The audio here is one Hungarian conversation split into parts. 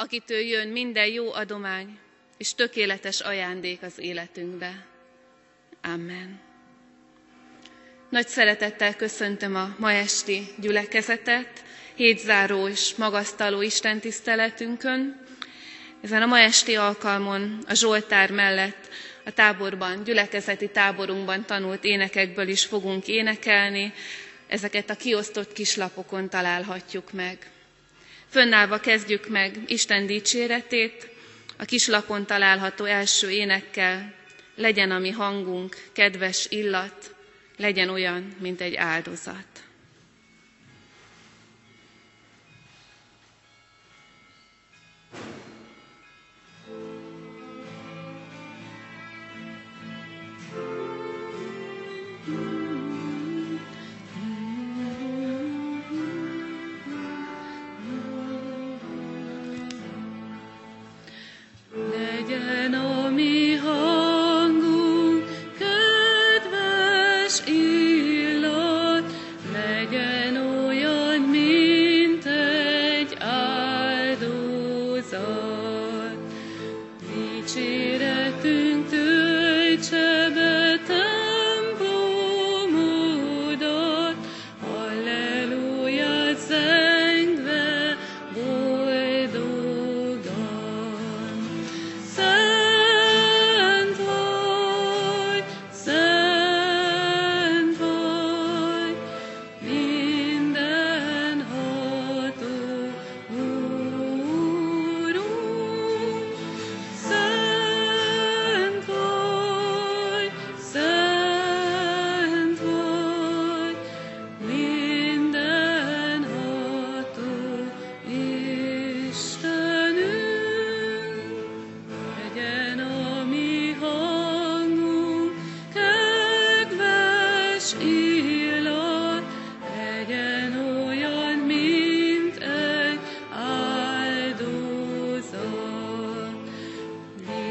akitől jön minden jó adomány és tökéletes ajándék az életünkbe. Amen. Nagy szeretettel köszöntöm a ma esti gyülekezetet, hétzáró és magasztaló Isten tiszteletünkön. Ezen a ma esti alkalmon a Zsoltár mellett a táborban, gyülekezeti táborunkban tanult énekekből is fogunk énekelni, ezeket a kiosztott kislapokon találhatjuk meg. Fönnállva kezdjük meg Isten dicséretét, a kislapon található első énekkel, legyen a mi hangunk, kedves illat, legyen olyan, mint egy áldozat.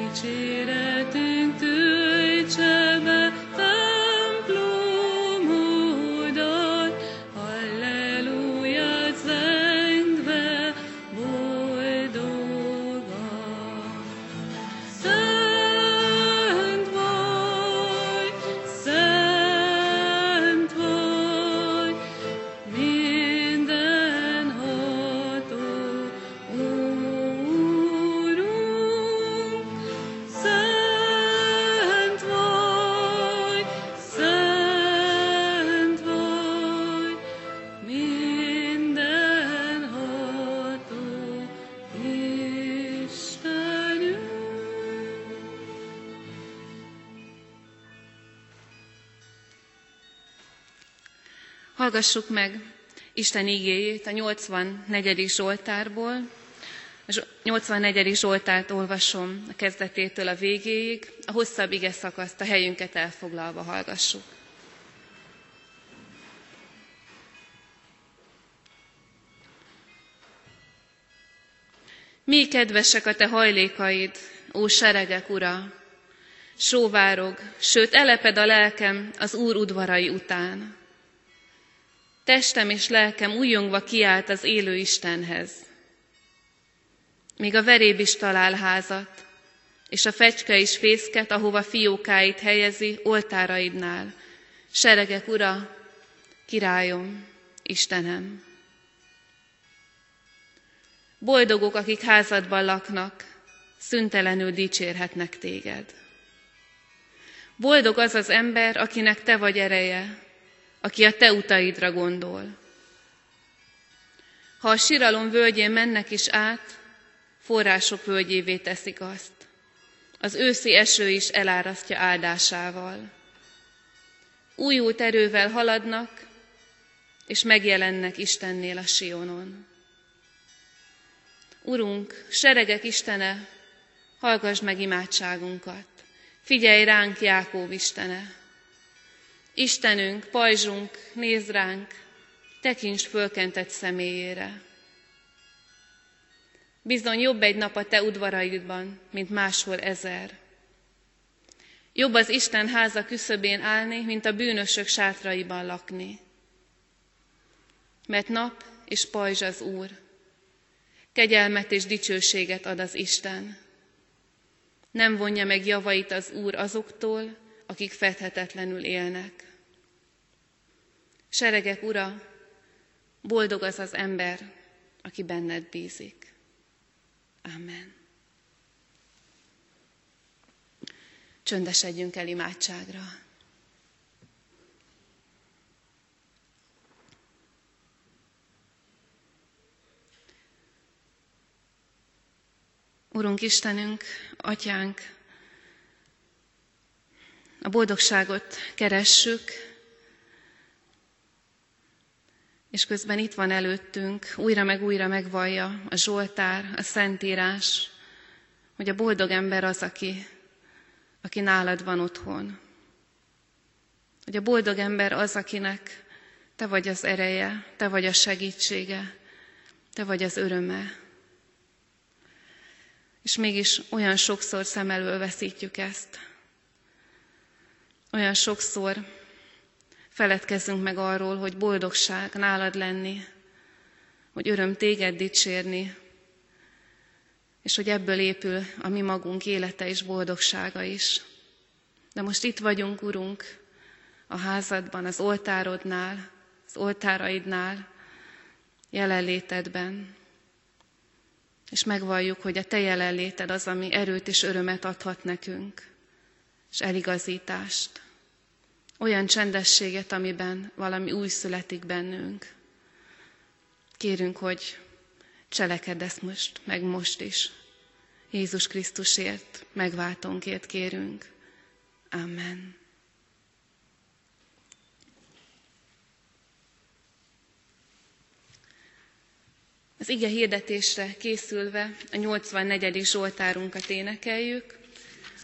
reach it Hallgassuk meg Isten igéjét a 84. Zsoltárból. A 84. Zsoltárt olvasom a kezdetétől a végéig, a hosszabb ige szakaszt a helyünket elfoglalva hallgassuk. Mi kedvesek a te hajlékaid, ó seregek ura! Sóvárog, sőt eleped a lelkem az Úr udvarai után. Testem és lelkem újongva kiált az élő Istenhez. Még a veréb is talál házat, és a fecske is fészket, ahova fiókáit helyezi oltáraidnál. Seregek ura, királyom, Istenem. Boldogok, akik házadban laknak, szüntelenül dicsérhetnek téged. Boldog az az ember, akinek te vagy ereje, aki a te utaidra gondol. Ha a siralom völgyén mennek is át, források völgyévé teszik azt. Az őszi eső is elárasztja áldásával. Újult erővel haladnak, és megjelennek Istennél a Sionon. Urunk, seregek Istene, hallgass meg imádságunkat. Figyelj ránk, Jákób Istene! Istenünk, pajzsunk, nézd ránk, tekints fölkentett személyére. Bizony jobb egy nap a te udvaraidban, mint máshol ezer. Jobb az Isten háza küszöbén állni, mint a bűnösök sátraiban lakni. Mert nap és pajzs az Úr. kegyelmet és dicsőséget ad az Isten. Nem vonja meg javait az Úr azoktól, akik fedhetetlenül élnek. Seregek ura, boldog az az ember, aki benned bízik. Amen. Csöndesedjünk el imádságra. Urunk Istenünk, Atyánk, a boldogságot keressük, és közben itt van előttünk, újra meg újra megvallja a Zsoltár, a Szentírás, hogy a boldog ember az, aki, aki nálad van otthon. Hogy a boldog ember az, akinek te vagy az ereje, te vagy a segítsége, te vagy az öröme. És mégis olyan sokszor szem elől veszítjük ezt. Olyan sokszor feledkezzünk meg arról, hogy boldogság nálad lenni, hogy öröm téged dicsérni, és hogy ebből épül a mi magunk élete és boldogsága is. De most itt vagyunk, Urunk, a házadban, az oltárodnál, az oltáraidnál, jelenlétedben, és megvalljuk, hogy a Te jelenléted az, ami erőt és örömet adhat nekünk, és eligazítást. Olyan csendességet, amiben valami új születik bennünk. Kérünk, hogy cselekedd ezt most, meg most is. Jézus Krisztusért, megváltónkért kérünk. Amen. Az ige hirdetésre készülve a 84. Zsoltárunkat énekeljük.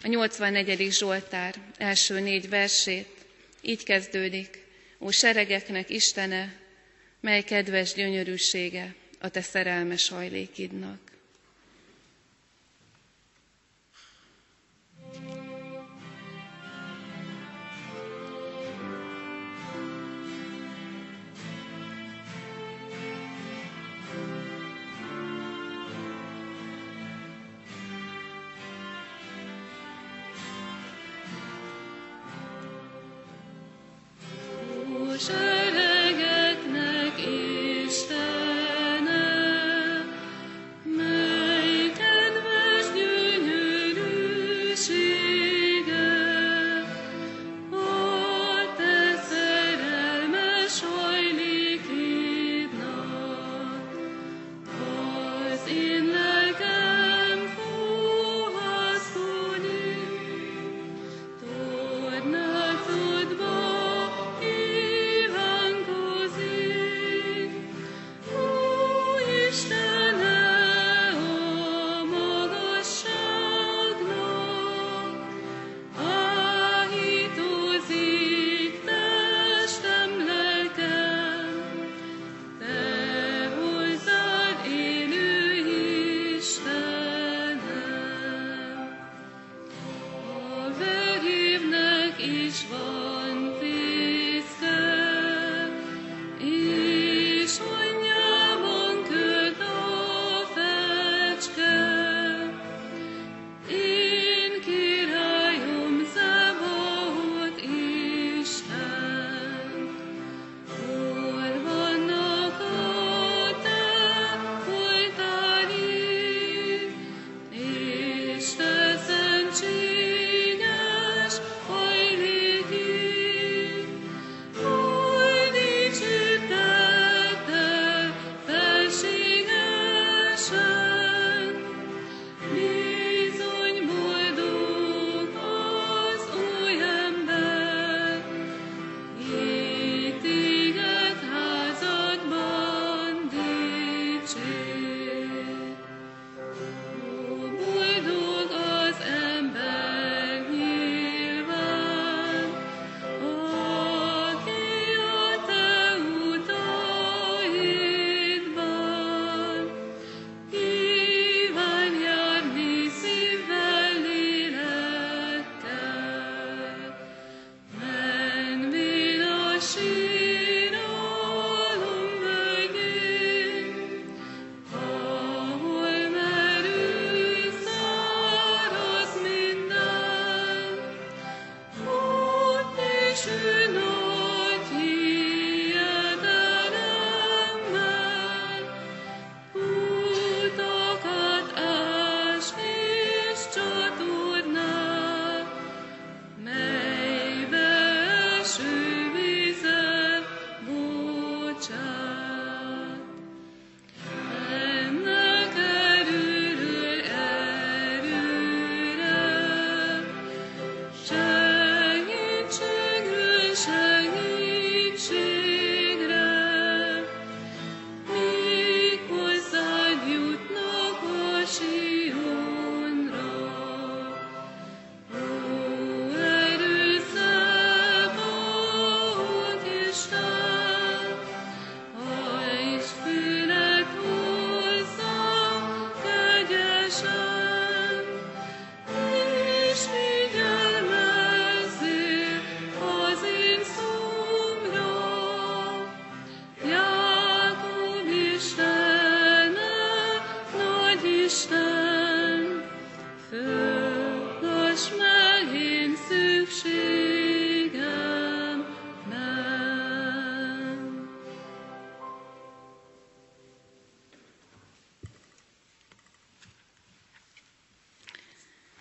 A 84. Zsoltár első négy versét így kezdődik. Ó seregeknek Istene, mely kedves gyönyörűsége a te szerelmes hajlékidnak.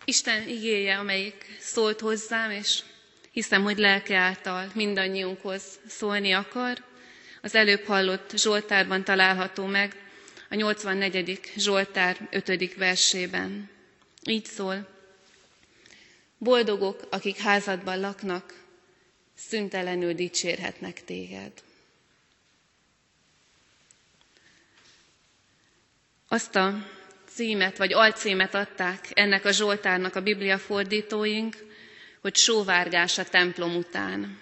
Isten igéje, amelyik szólt hozzám, és hiszem, hogy lelke által mindannyiunkhoz szólni akar, az előbb hallott Zsoltárban található meg, a 84. Zsoltár 5. versében. Így szól. Boldogok, akik házadban laknak, szüntelenül dicsérhetnek téged. Azt a címet vagy alcímet adták ennek a Zsoltárnak a Biblia fordítóink, hogy sóvárgás a templom után.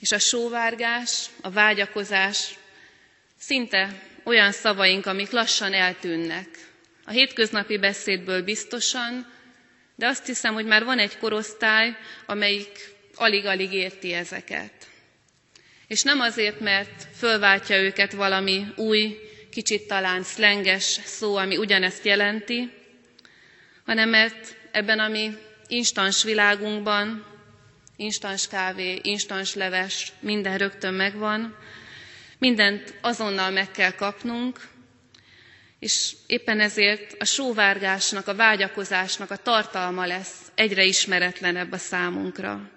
És a sóvárgás, a vágyakozás szinte olyan szavaink, amik lassan eltűnnek. A hétköznapi beszédből biztosan, de azt hiszem, hogy már van egy korosztály, amelyik alig-alig érti ezeket. És nem azért, mert fölváltja őket valami új kicsit talán szlenges szó, ami ugyanezt jelenti, hanem mert ebben a mi instans világunkban, instans kávé, instans leves, minden rögtön megvan, mindent azonnal meg kell kapnunk, és éppen ezért a sóvárgásnak, a vágyakozásnak a tartalma lesz egyre ismeretlenebb a számunkra.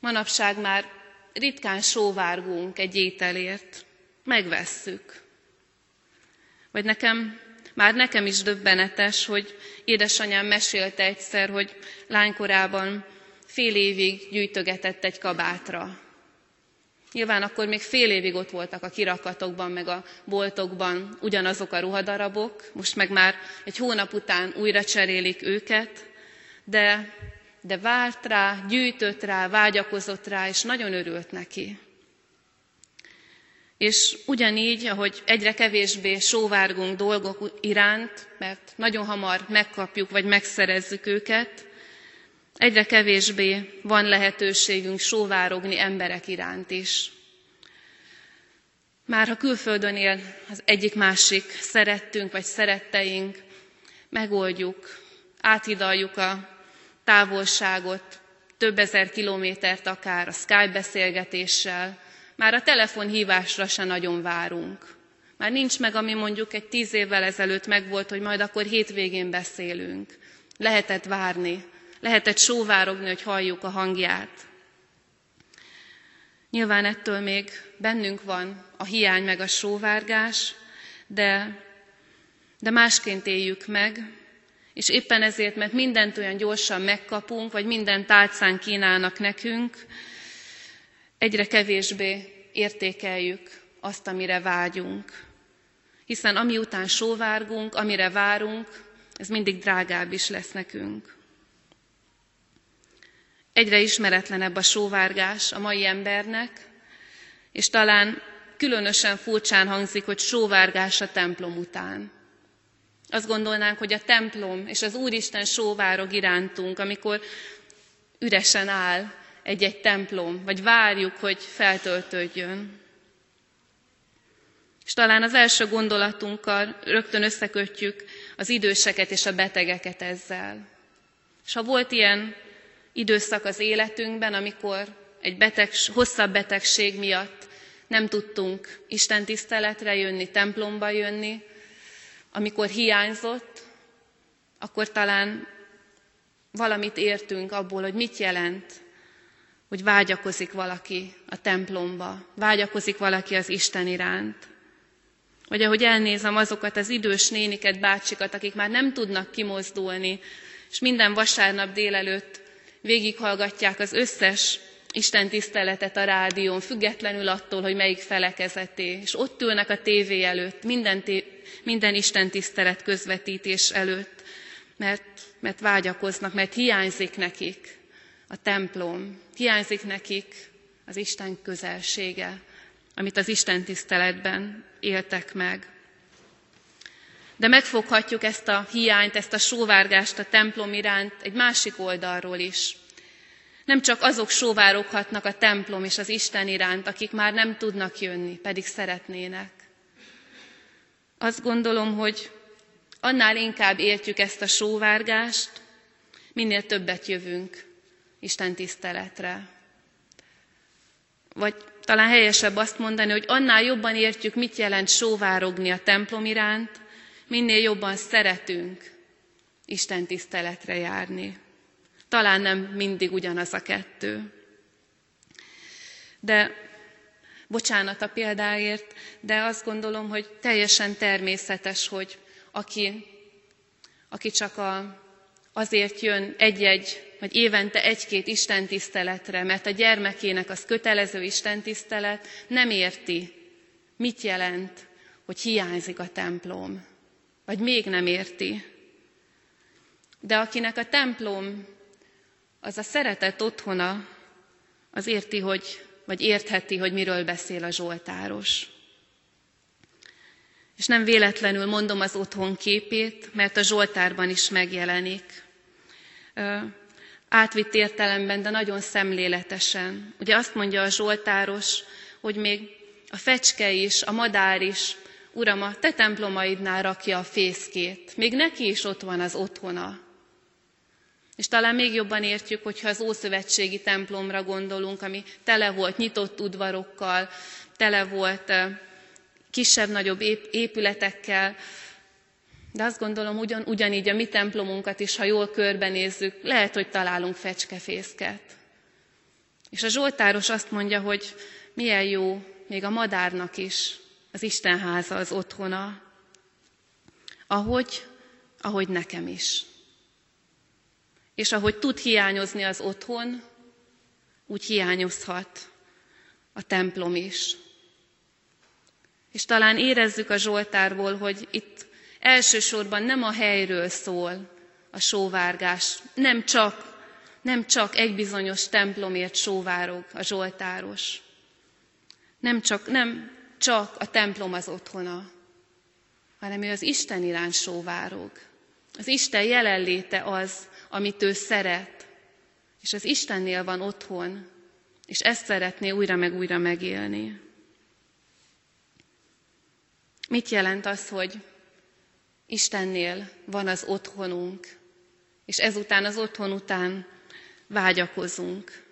Manapság már ritkán sóvárgunk egy ételért, megvesszük. Vagy nekem, már nekem is döbbenetes, hogy édesanyám mesélte egyszer, hogy lánykorában fél évig gyűjtögetett egy kabátra. Nyilván akkor még fél évig ott voltak a kirakatokban, meg a boltokban ugyanazok a ruhadarabok, most meg már egy hónap után újra cserélik őket, de, de várt rá, gyűjtött rá, vágyakozott rá, és nagyon örült neki. És ugyanígy, ahogy egyre kevésbé sóvárgunk dolgok iránt, mert nagyon hamar megkapjuk vagy megszerezzük őket, egyre kevésbé van lehetőségünk sóvárogni emberek iránt is. Már ha külföldön él az egyik-másik szerettünk vagy szeretteink, megoldjuk, átidaljuk a távolságot, több ezer kilométert akár a Skype beszélgetéssel, már a telefonhívásra se nagyon várunk. Már nincs meg, ami mondjuk egy tíz évvel ezelőtt megvolt, hogy majd akkor hétvégén beszélünk. Lehetett várni, lehetett sóvárogni, hogy halljuk a hangját. Nyilván ettől még bennünk van a hiány meg a sóvárgás, de, de másként éljük meg, és éppen ezért, mert mindent olyan gyorsan megkapunk, vagy minden tálcán kínálnak nekünk, egyre kevésbé értékeljük azt, amire vágyunk. Hiszen ami után sóvárgunk, amire várunk, ez mindig drágább is lesz nekünk. Egyre ismeretlenebb a sóvárgás a mai embernek, és talán különösen furcsán hangzik, hogy sóvárgás a templom után. Azt gondolnánk, hogy a templom és az Úristen sóvárog irántunk, amikor üresen áll, egy-egy templom, vagy várjuk, hogy feltöltődjön. És talán az első gondolatunkkal rögtön összekötjük az időseket és a betegeket ezzel. És ha volt ilyen időszak az életünkben, amikor egy beteg, hosszabb betegség miatt nem tudtunk Isten tiszteletre jönni, templomba jönni, amikor hiányzott, akkor talán valamit értünk abból, hogy mit jelent hogy vágyakozik valaki a templomba, vágyakozik valaki az Isten iránt. Vagy ahogy elnézem azokat az idős néniket, bácsikat, akik már nem tudnak kimozdulni, és minden vasárnap délelőtt végighallgatják az összes Isten tiszteletet a rádión, függetlenül attól, hogy melyik felekezeté, és ott ülnek a tévé előtt, minden, té- minden Isten tisztelet közvetítés előtt, mert, mert vágyakoznak, mert hiányzik nekik a templom, hiányzik nekik az Isten közelsége, amit az Isten tiszteletben éltek meg. De megfoghatjuk ezt a hiányt, ezt a sóvárgást a templom iránt egy másik oldalról is. Nem csak azok sóvároghatnak a templom és az Isten iránt, akik már nem tudnak jönni, pedig szeretnének. Azt gondolom, hogy annál inkább értjük ezt a sóvárgást, minél többet jövünk Isten tiszteletre. Vagy talán helyesebb azt mondani, hogy annál jobban értjük, mit jelent sóvárogni a templom iránt, minél jobban szeretünk Isten tiszteletre járni. Talán nem mindig ugyanaz a kettő. De bocsánat a példáért, de azt gondolom, hogy teljesen természetes, hogy aki, aki csak a, azért jön egy-egy, vagy évente egy-két istentiszteletre, mert a gyermekének az kötelező istentisztelet, nem érti, mit jelent, hogy hiányzik a templom, vagy még nem érti. De akinek a templom az a szeretet otthona, az érti, hogy, vagy értheti, hogy miről beszél a Zsoltáros. És nem véletlenül mondom az otthon képét, mert a Zsoltárban is megjelenik. Átvitt értelemben, de nagyon szemléletesen. Ugye azt mondja a Zsoltáros, hogy még a fecske is, a madár is, Uram, a te templomaidnál rakja a fészkét. Még neki is ott van az otthona. És talán még jobban értjük, hogyha az Ószövetségi templomra gondolunk, ami tele volt nyitott udvarokkal, tele volt kisebb-nagyobb épületekkel, de azt gondolom, ugyan, ugyanígy a mi templomunkat is, ha jól körbenézzük, lehet, hogy találunk fecskefészket. És a Zsoltáros azt mondja, hogy milyen jó még a madárnak is az Istenháza az otthona, ahogy, ahogy nekem is. És ahogy tud hiányozni az otthon, úgy hiányozhat a templom is. És talán érezzük a Zsoltárból, hogy itt elsősorban nem a helyről szól a sóvárgás, nem csak, nem csak egy bizonyos templomért sóvárog a Zsoltáros. Nem csak, nem csak a templom az otthona, hanem ő az Isten iránt sóvárog. Az Isten jelenléte az, amit ő szeret, és az Istennél van otthon, és ezt szeretné újra meg újra megélni. Mit jelent az, hogy Istennél van az otthonunk, és ezután az otthon után vágyakozunk?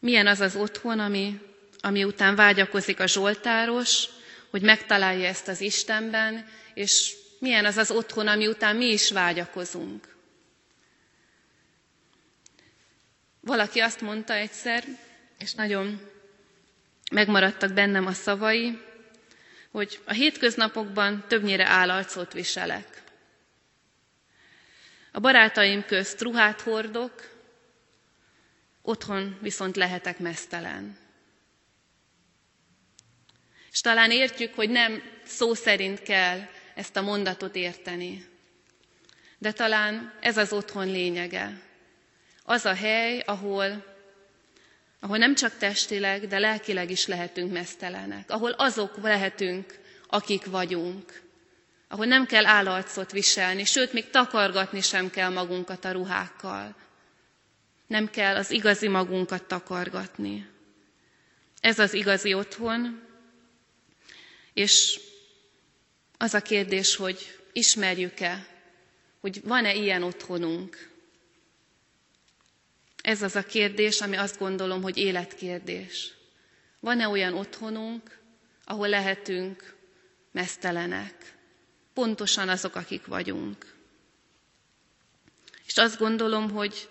Milyen az az otthon, ami, ami után vágyakozik a Zsoltáros, hogy megtalálja ezt az Istenben, és milyen az az otthon, ami után mi is vágyakozunk. Valaki azt mondta egyszer, és nagyon megmaradtak bennem a szavai, hogy a hétköznapokban többnyire állarcot viselek. A barátaim közt ruhát hordok, otthon viszont lehetek mesztelen. És talán értjük, hogy nem szó szerint kell ezt a mondatot érteni. De talán ez az otthon lényege. Az a hely, ahol, ahol nem csak testileg, de lelkileg is lehetünk mesztelenek. Ahol azok lehetünk, akik vagyunk. Ahol nem kell állarcot viselni, sőt, még takargatni sem kell magunkat a ruhákkal. Nem kell az igazi magunkat takargatni. Ez az igazi otthon, és az a kérdés, hogy ismerjük-e, hogy van-e ilyen otthonunk. Ez az a kérdés, ami azt gondolom, hogy életkérdés. Van-e olyan otthonunk, ahol lehetünk mesztelenek, pontosan azok, akik vagyunk. És azt gondolom, hogy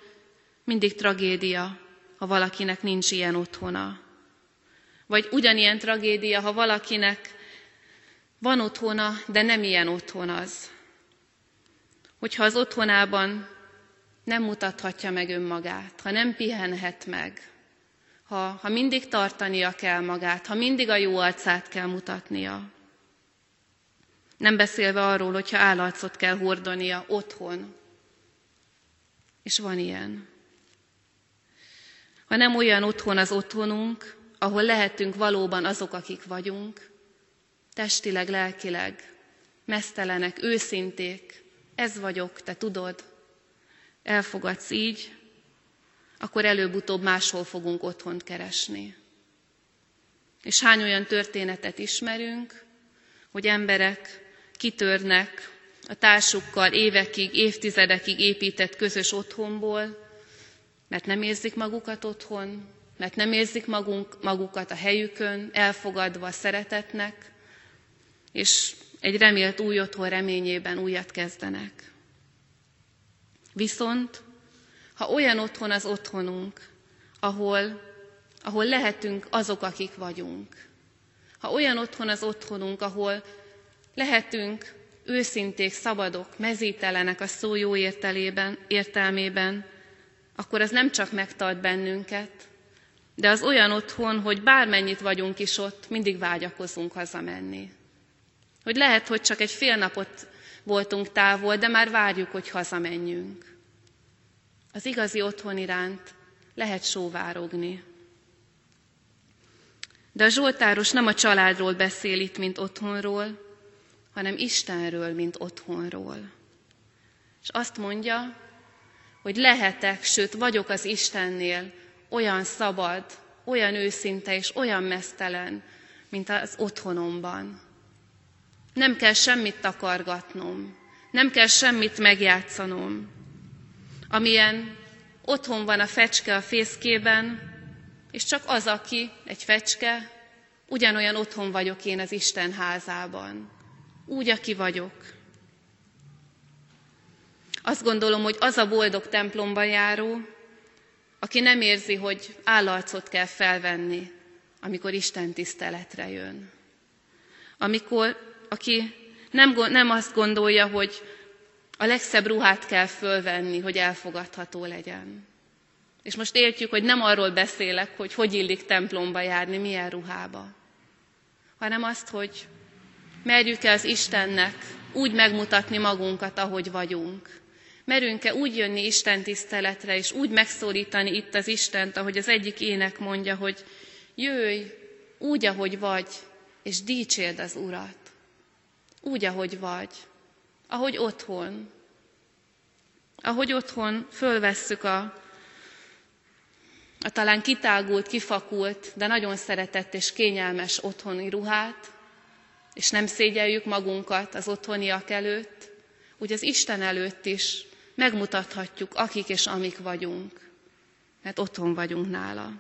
mindig tragédia, ha valakinek nincs ilyen otthona. Vagy ugyanilyen tragédia, ha valakinek van otthona, de nem ilyen otthon az. Hogyha az otthonában nem mutathatja meg önmagát, ha nem pihenhet meg, ha, ha mindig tartania kell magát, ha mindig a jó arcát kell mutatnia. Nem beszélve arról, hogyha állarcot kell hordania otthon. És van ilyen. Ha nem olyan otthon az otthonunk, ahol lehetünk valóban azok, akik vagyunk, testileg, lelkileg, mesztelenek, őszinték, ez vagyok, te tudod, elfogadsz így, akkor előbb-utóbb máshol fogunk otthont keresni. És hány olyan történetet ismerünk, hogy emberek kitörnek a társukkal évekig, évtizedekig épített közös otthonból, mert nem érzik magukat otthon, mert nem érzik magunk, magukat a helyükön, elfogadva szeretetnek, és egy remélt új otthon reményében újat kezdenek. Viszont, ha olyan otthon az otthonunk, ahol, ahol lehetünk azok, akik vagyunk, ha olyan otthon az otthonunk, ahol lehetünk őszinték, szabadok, mezítelenek a szó jó értelében, értelmében, akkor az nem csak megtart bennünket, de az olyan otthon, hogy bármennyit vagyunk is ott, mindig vágyakozunk hazamenni. Hogy lehet, hogy csak egy fél napot voltunk távol, de már várjuk, hogy hazamenjünk. Az igazi otthon iránt lehet sóvárogni. De a Zsoltáros nem a családról beszél itt, mint otthonról, hanem Istenről, mint otthonról. És azt mondja, hogy lehetek, sőt vagyok az Istennél olyan szabad, olyan őszinte és olyan mesztelen, mint az otthonomban. Nem kell semmit takargatnom, nem kell semmit megjátszanom. Amilyen otthon van a fecske a fészkében, és csak az, aki egy fecske, ugyanolyan otthon vagyok én az Isten házában. Úgy, aki vagyok. Azt gondolom, hogy az a boldog templomba járó, aki nem érzi, hogy állarcot kell felvenni, amikor Isten tiszteletre jön. Amikor, aki nem, nem azt gondolja, hogy a legszebb ruhát kell fölvenni, hogy elfogadható legyen. És most értjük, hogy nem arról beszélek, hogy hogy illik templomba járni, milyen ruhába, hanem azt, hogy merjük-e az Istennek úgy megmutatni magunkat, ahogy vagyunk. Merünk-e úgy jönni Isten tiszteletre, és úgy megszólítani itt az Istent, ahogy az egyik ének mondja, hogy jöjj úgy, ahogy vagy, és dicsérd az Urat. Úgy, ahogy vagy. Ahogy otthon. Ahogy otthon fölvesszük a a talán kitágult, kifakult, de nagyon szeretett és kényelmes otthoni ruhát, és nem szégyeljük magunkat az otthoniak előtt, úgy az Isten előtt is megmutathatjuk, akik és amik vagyunk, mert otthon vagyunk nála.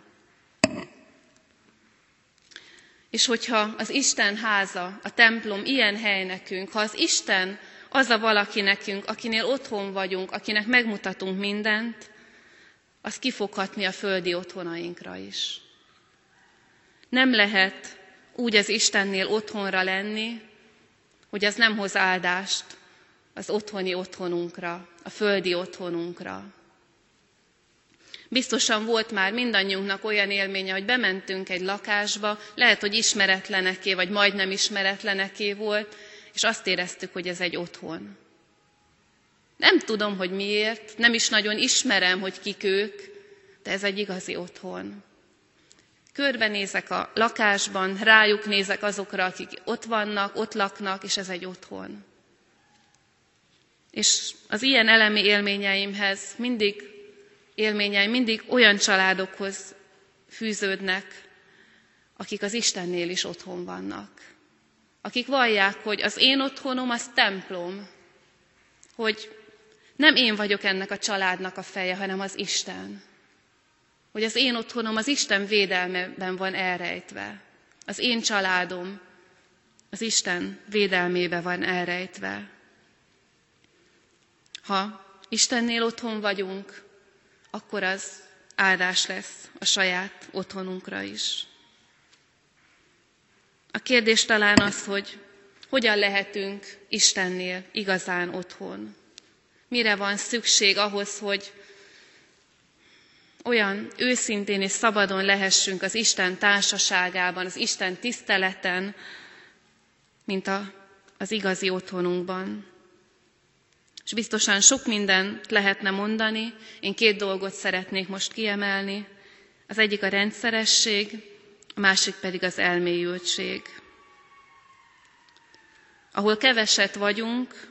És hogyha az Isten háza, a templom ilyen hely nekünk, ha az Isten az a valaki nekünk, akinél otthon vagyunk, akinek megmutatunk mindent, az kifoghatni a földi otthonainkra is. Nem lehet úgy az Istennél otthonra lenni, hogy az nem hoz áldást az otthoni otthonunkra, a földi otthonunkra. Biztosan volt már mindannyiunknak olyan élménye, hogy bementünk egy lakásba, lehet, hogy ismeretleneké, vagy majdnem ismeretleneké volt, és azt éreztük, hogy ez egy otthon. Nem tudom, hogy miért, nem is nagyon ismerem, hogy kik ők, de ez egy igazi otthon. Körbenézek a lakásban, rájuk nézek azokra, akik ott vannak, ott laknak, és ez egy otthon. És az ilyen elemi élményeimhez mindig, élményeim mindig olyan családokhoz fűződnek, akik az Istennél is otthon vannak. Akik vallják, hogy az én otthonom az templom, hogy nem én vagyok ennek a családnak a feje, hanem az Isten. Hogy az én otthonom az Isten védelmeben van elrejtve. Az én családom az Isten védelmébe van elrejtve. Ha Istennél otthon vagyunk, akkor az áldás lesz a saját otthonunkra is. A kérdés talán az, hogy hogyan lehetünk Istennél igazán otthon mire van szükség ahhoz, hogy olyan őszintén és szabadon lehessünk az Isten társaságában, az Isten tiszteleten, mint a, az igazi otthonunkban. És biztosan sok mindent lehetne mondani, én két dolgot szeretnék most kiemelni. Az egyik a rendszeresség, a másik pedig az elmélyültség. ahol keveset vagyunk,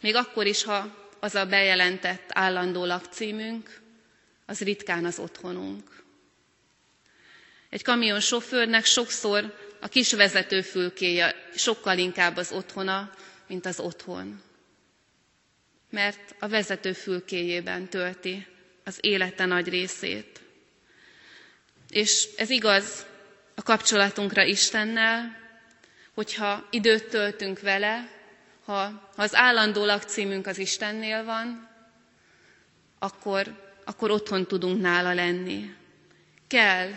még akkor is, ha az a bejelentett állandó lakcímünk, az ritkán az otthonunk. Egy kamion sofőrnek sokszor a kis vezetőfülkéje sokkal inkább az otthona, mint az otthon. Mert a vezetőfülkéjében tölti az élete nagy részét. És ez igaz a kapcsolatunkra Istennel, hogyha időt töltünk vele, ha, ha az állandó lakcímünk az Istennél van, akkor, akkor otthon tudunk nála lenni. Kell,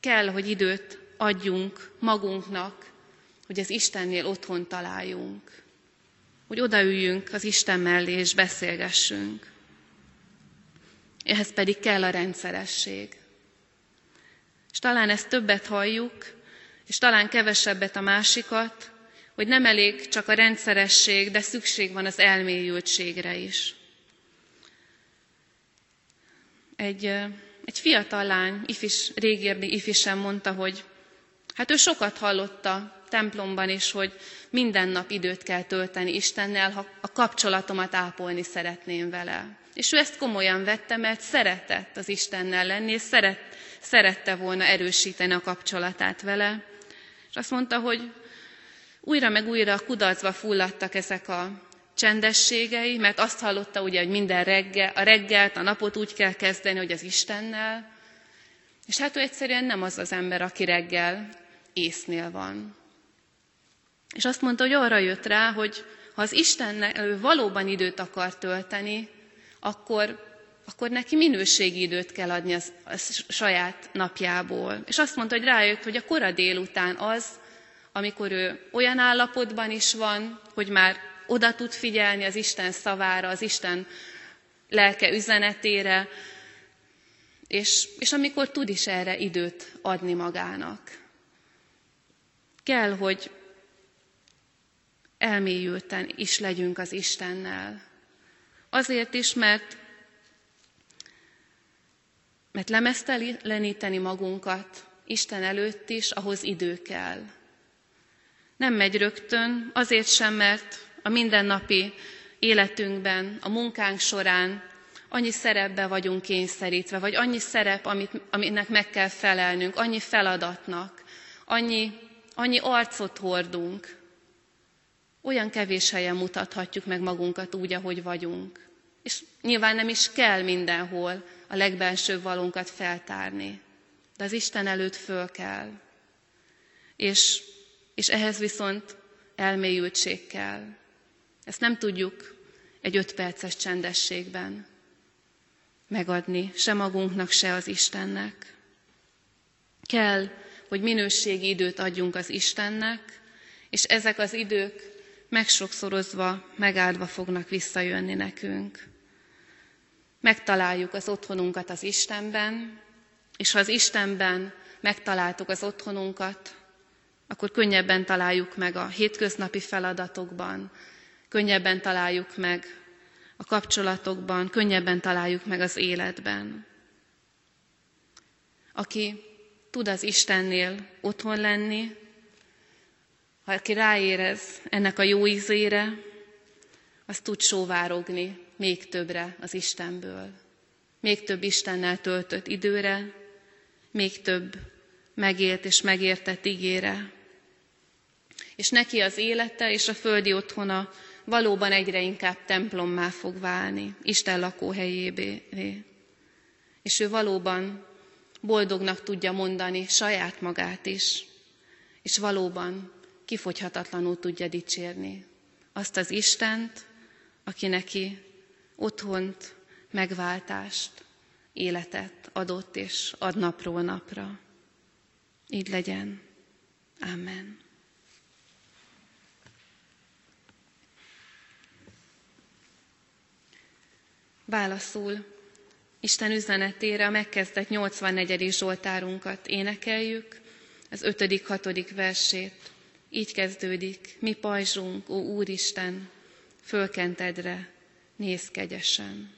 kell, hogy időt adjunk magunknak, hogy az Istennél otthon találjunk. Hogy odaüljünk az Isten mellé és beszélgessünk. Ehhez pedig kell a rendszeresség. És talán ezt többet halljuk, és talán kevesebbet a másikat, hogy nem elég csak a rendszeresség, de szükség van az elmélyültségre is. Egy, egy fiatal lány, ifis, régérdi ifis sem mondta, hogy hát ő sokat hallotta templomban is, hogy minden nap időt kell tölteni Istennel, ha a kapcsolatomat ápolni szeretném vele. És ő ezt komolyan vette, mert szeretett az Istennel lenni, és szeret, szerette volna erősíteni a kapcsolatát vele. És azt mondta, hogy újra meg újra kudarcba fulladtak ezek a csendességei, mert azt hallotta ugye, hogy minden reggel, a reggelt, a napot úgy kell kezdeni, hogy az Istennel, és hát ő egyszerűen nem az az ember, aki reggel észnél van. És azt mondta, hogy arra jött rá, hogy ha az Istennel valóban időt akar tölteni, akkor, akkor neki minőségi időt kell adni az, saját napjából. És azt mondta, hogy rájött, hogy a kora délután az, amikor ő olyan állapotban is van, hogy már oda tud figyelni az Isten szavára, az Isten lelke üzenetére, és, és amikor tud is erre időt adni magának. Kell, hogy elmélyülten is legyünk az Istennel. Azért is, mert, mert lemeszteleníteni magunkat Isten előtt is, ahhoz idő kell. Nem megy rögtön, azért sem, mert a mindennapi életünkben, a munkánk során annyi szerepbe vagyunk kényszerítve, vagy annyi szerep, amit, aminek meg kell felelnünk, annyi feladatnak, annyi, annyi arcot hordunk, olyan kevés helyen mutathatjuk meg magunkat úgy, ahogy vagyunk. És nyilván nem is kell mindenhol a legbensőbb valunkat feltárni, de az Isten előtt föl kell. És, és ehhez viszont elmélyültség kell. Ezt nem tudjuk egy öt perces csendességben megadni, se magunknak, se az Istennek. Kell, hogy minőségi időt adjunk az Istennek, és ezek az idők megsokszorozva, megáldva fognak visszajönni nekünk. Megtaláljuk az otthonunkat az Istenben, és ha az Istenben megtaláltuk az otthonunkat, akkor könnyebben találjuk meg a hétköznapi feladatokban, könnyebben találjuk meg a kapcsolatokban, könnyebben találjuk meg az életben. Aki tud az Istennél otthon lenni, ha aki ráérez ennek a jó ízére, az tud sóvárogni még többre az Istenből. Még több Istennel töltött időre, még több megélt és megértett ígére. És neki az élete és a földi otthona valóban egyre inkább templommá fog válni, Isten lakóhelyébé. És ő valóban boldognak tudja mondani saját magát is, és valóban kifogyhatatlanul tudja dicsérni azt az Istent, aki neki otthont, megváltást, életet adott és ad napról napra. Így legyen. Amen. Válaszul Isten üzenetére a megkezdett 84. Zsoltárunkat énekeljük, az 5.-6. versét. Így kezdődik, mi pajzsunk, ó Úristen, fölkentedre, néz kegyesen.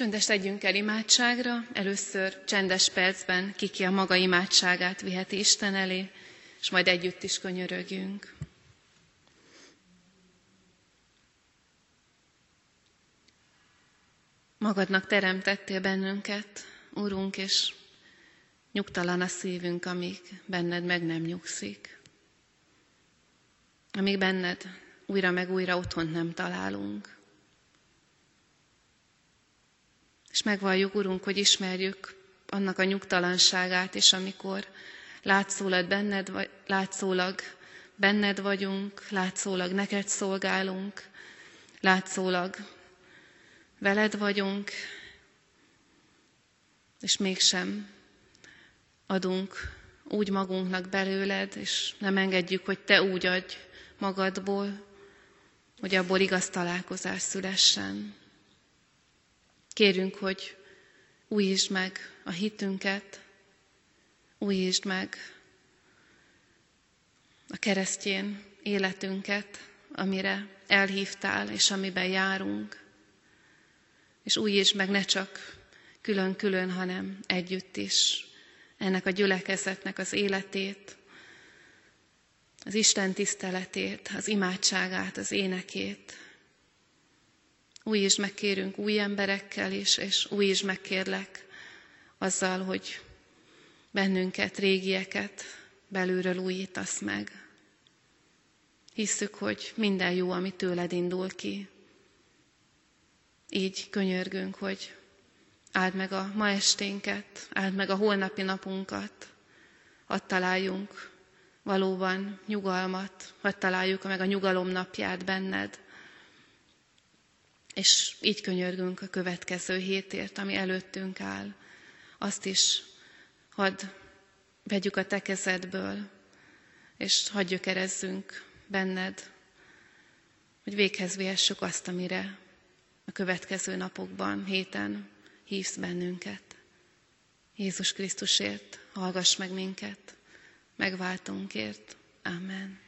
Csöndes legyünk el imádságra, először csendes percben kiki a maga imádságát viheti Isten elé, és majd együtt is könyörögjünk. Magadnak teremtettél bennünket, Úrunk, és nyugtalan a szívünk, amíg benned meg nem nyugszik. Amíg benned újra meg újra otthont nem találunk. És megvalljuk, Urunk, hogy ismerjük annak a nyugtalanságát, és amikor látszólag benned, látszólag benned vagyunk, látszólag neked szolgálunk, látszólag veled vagyunk, és mégsem adunk úgy magunknak belőled, és nem engedjük, hogy te úgy adj magadból, hogy abból igaz találkozás szülessen. Kérünk, hogy újítsd meg a hitünket, újítsd meg a keresztjén életünket, amire elhívtál, és amiben járunk. És újítsd meg ne csak külön-külön, hanem együtt is ennek a gyülekezetnek az életét, az Isten tiszteletét, az imádságát, az énekét, is megkérünk új emberekkel is, és is megkérlek azzal, hogy bennünket, régieket belülről újítasz meg. Hisszük, hogy minden jó, ami tőled indul ki. Így könyörgünk, hogy áld meg a ma esténket, áld meg a holnapi napunkat, hadd találjunk valóban nyugalmat, hadd találjuk meg a nyugalom napját benned, és így könyörgünk a következő hétért, ami előttünk áll. Azt is hadd vegyük a te kezedből, és hadd gyökerezzünk benned, hogy véghez vihessük azt, amire a következő napokban, héten hívsz bennünket. Jézus Krisztusért hallgass meg minket, megváltunkért. Amen.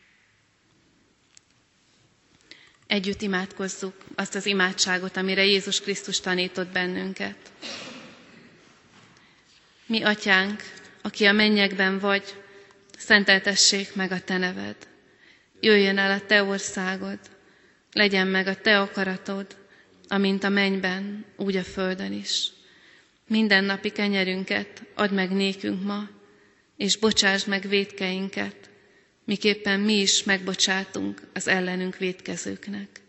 Együtt imádkozzuk azt az imádságot, amire Jézus Krisztus tanított bennünket. Mi, atyánk, aki a mennyekben vagy, szenteltessék meg a te neved. Jöjjön el a te országod, legyen meg a te akaratod, amint a mennyben, úgy a földön is. Minden napi kenyerünket add meg nékünk ma, és bocsásd meg védkeinket, miképpen mi is megbocsátunk az ellenünk védkezőknek.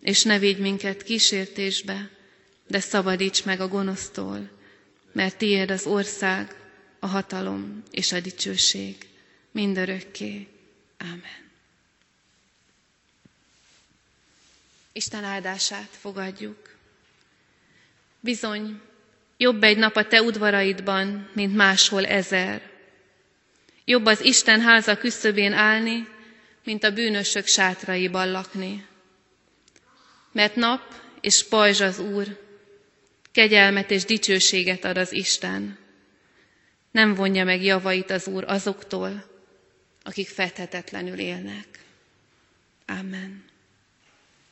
És ne védj minket kísértésbe, de szabadíts meg a gonosztól, mert tiéd az ország, a hatalom és a dicsőség mindörökké. Ámen. Isten áldását fogadjuk. Bizony, jobb egy nap a te udvaraidban, mint máshol ezer. Jobb az Isten háza küszöbén állni, mint a bűnösök sátraiban lakni. Mert nap és pajzs az Úr, kegyelmet és dicsőséget ad az Isten. Nem vonja meg javait az Úr azoktól, akik fethetetlenül élnek. Amen.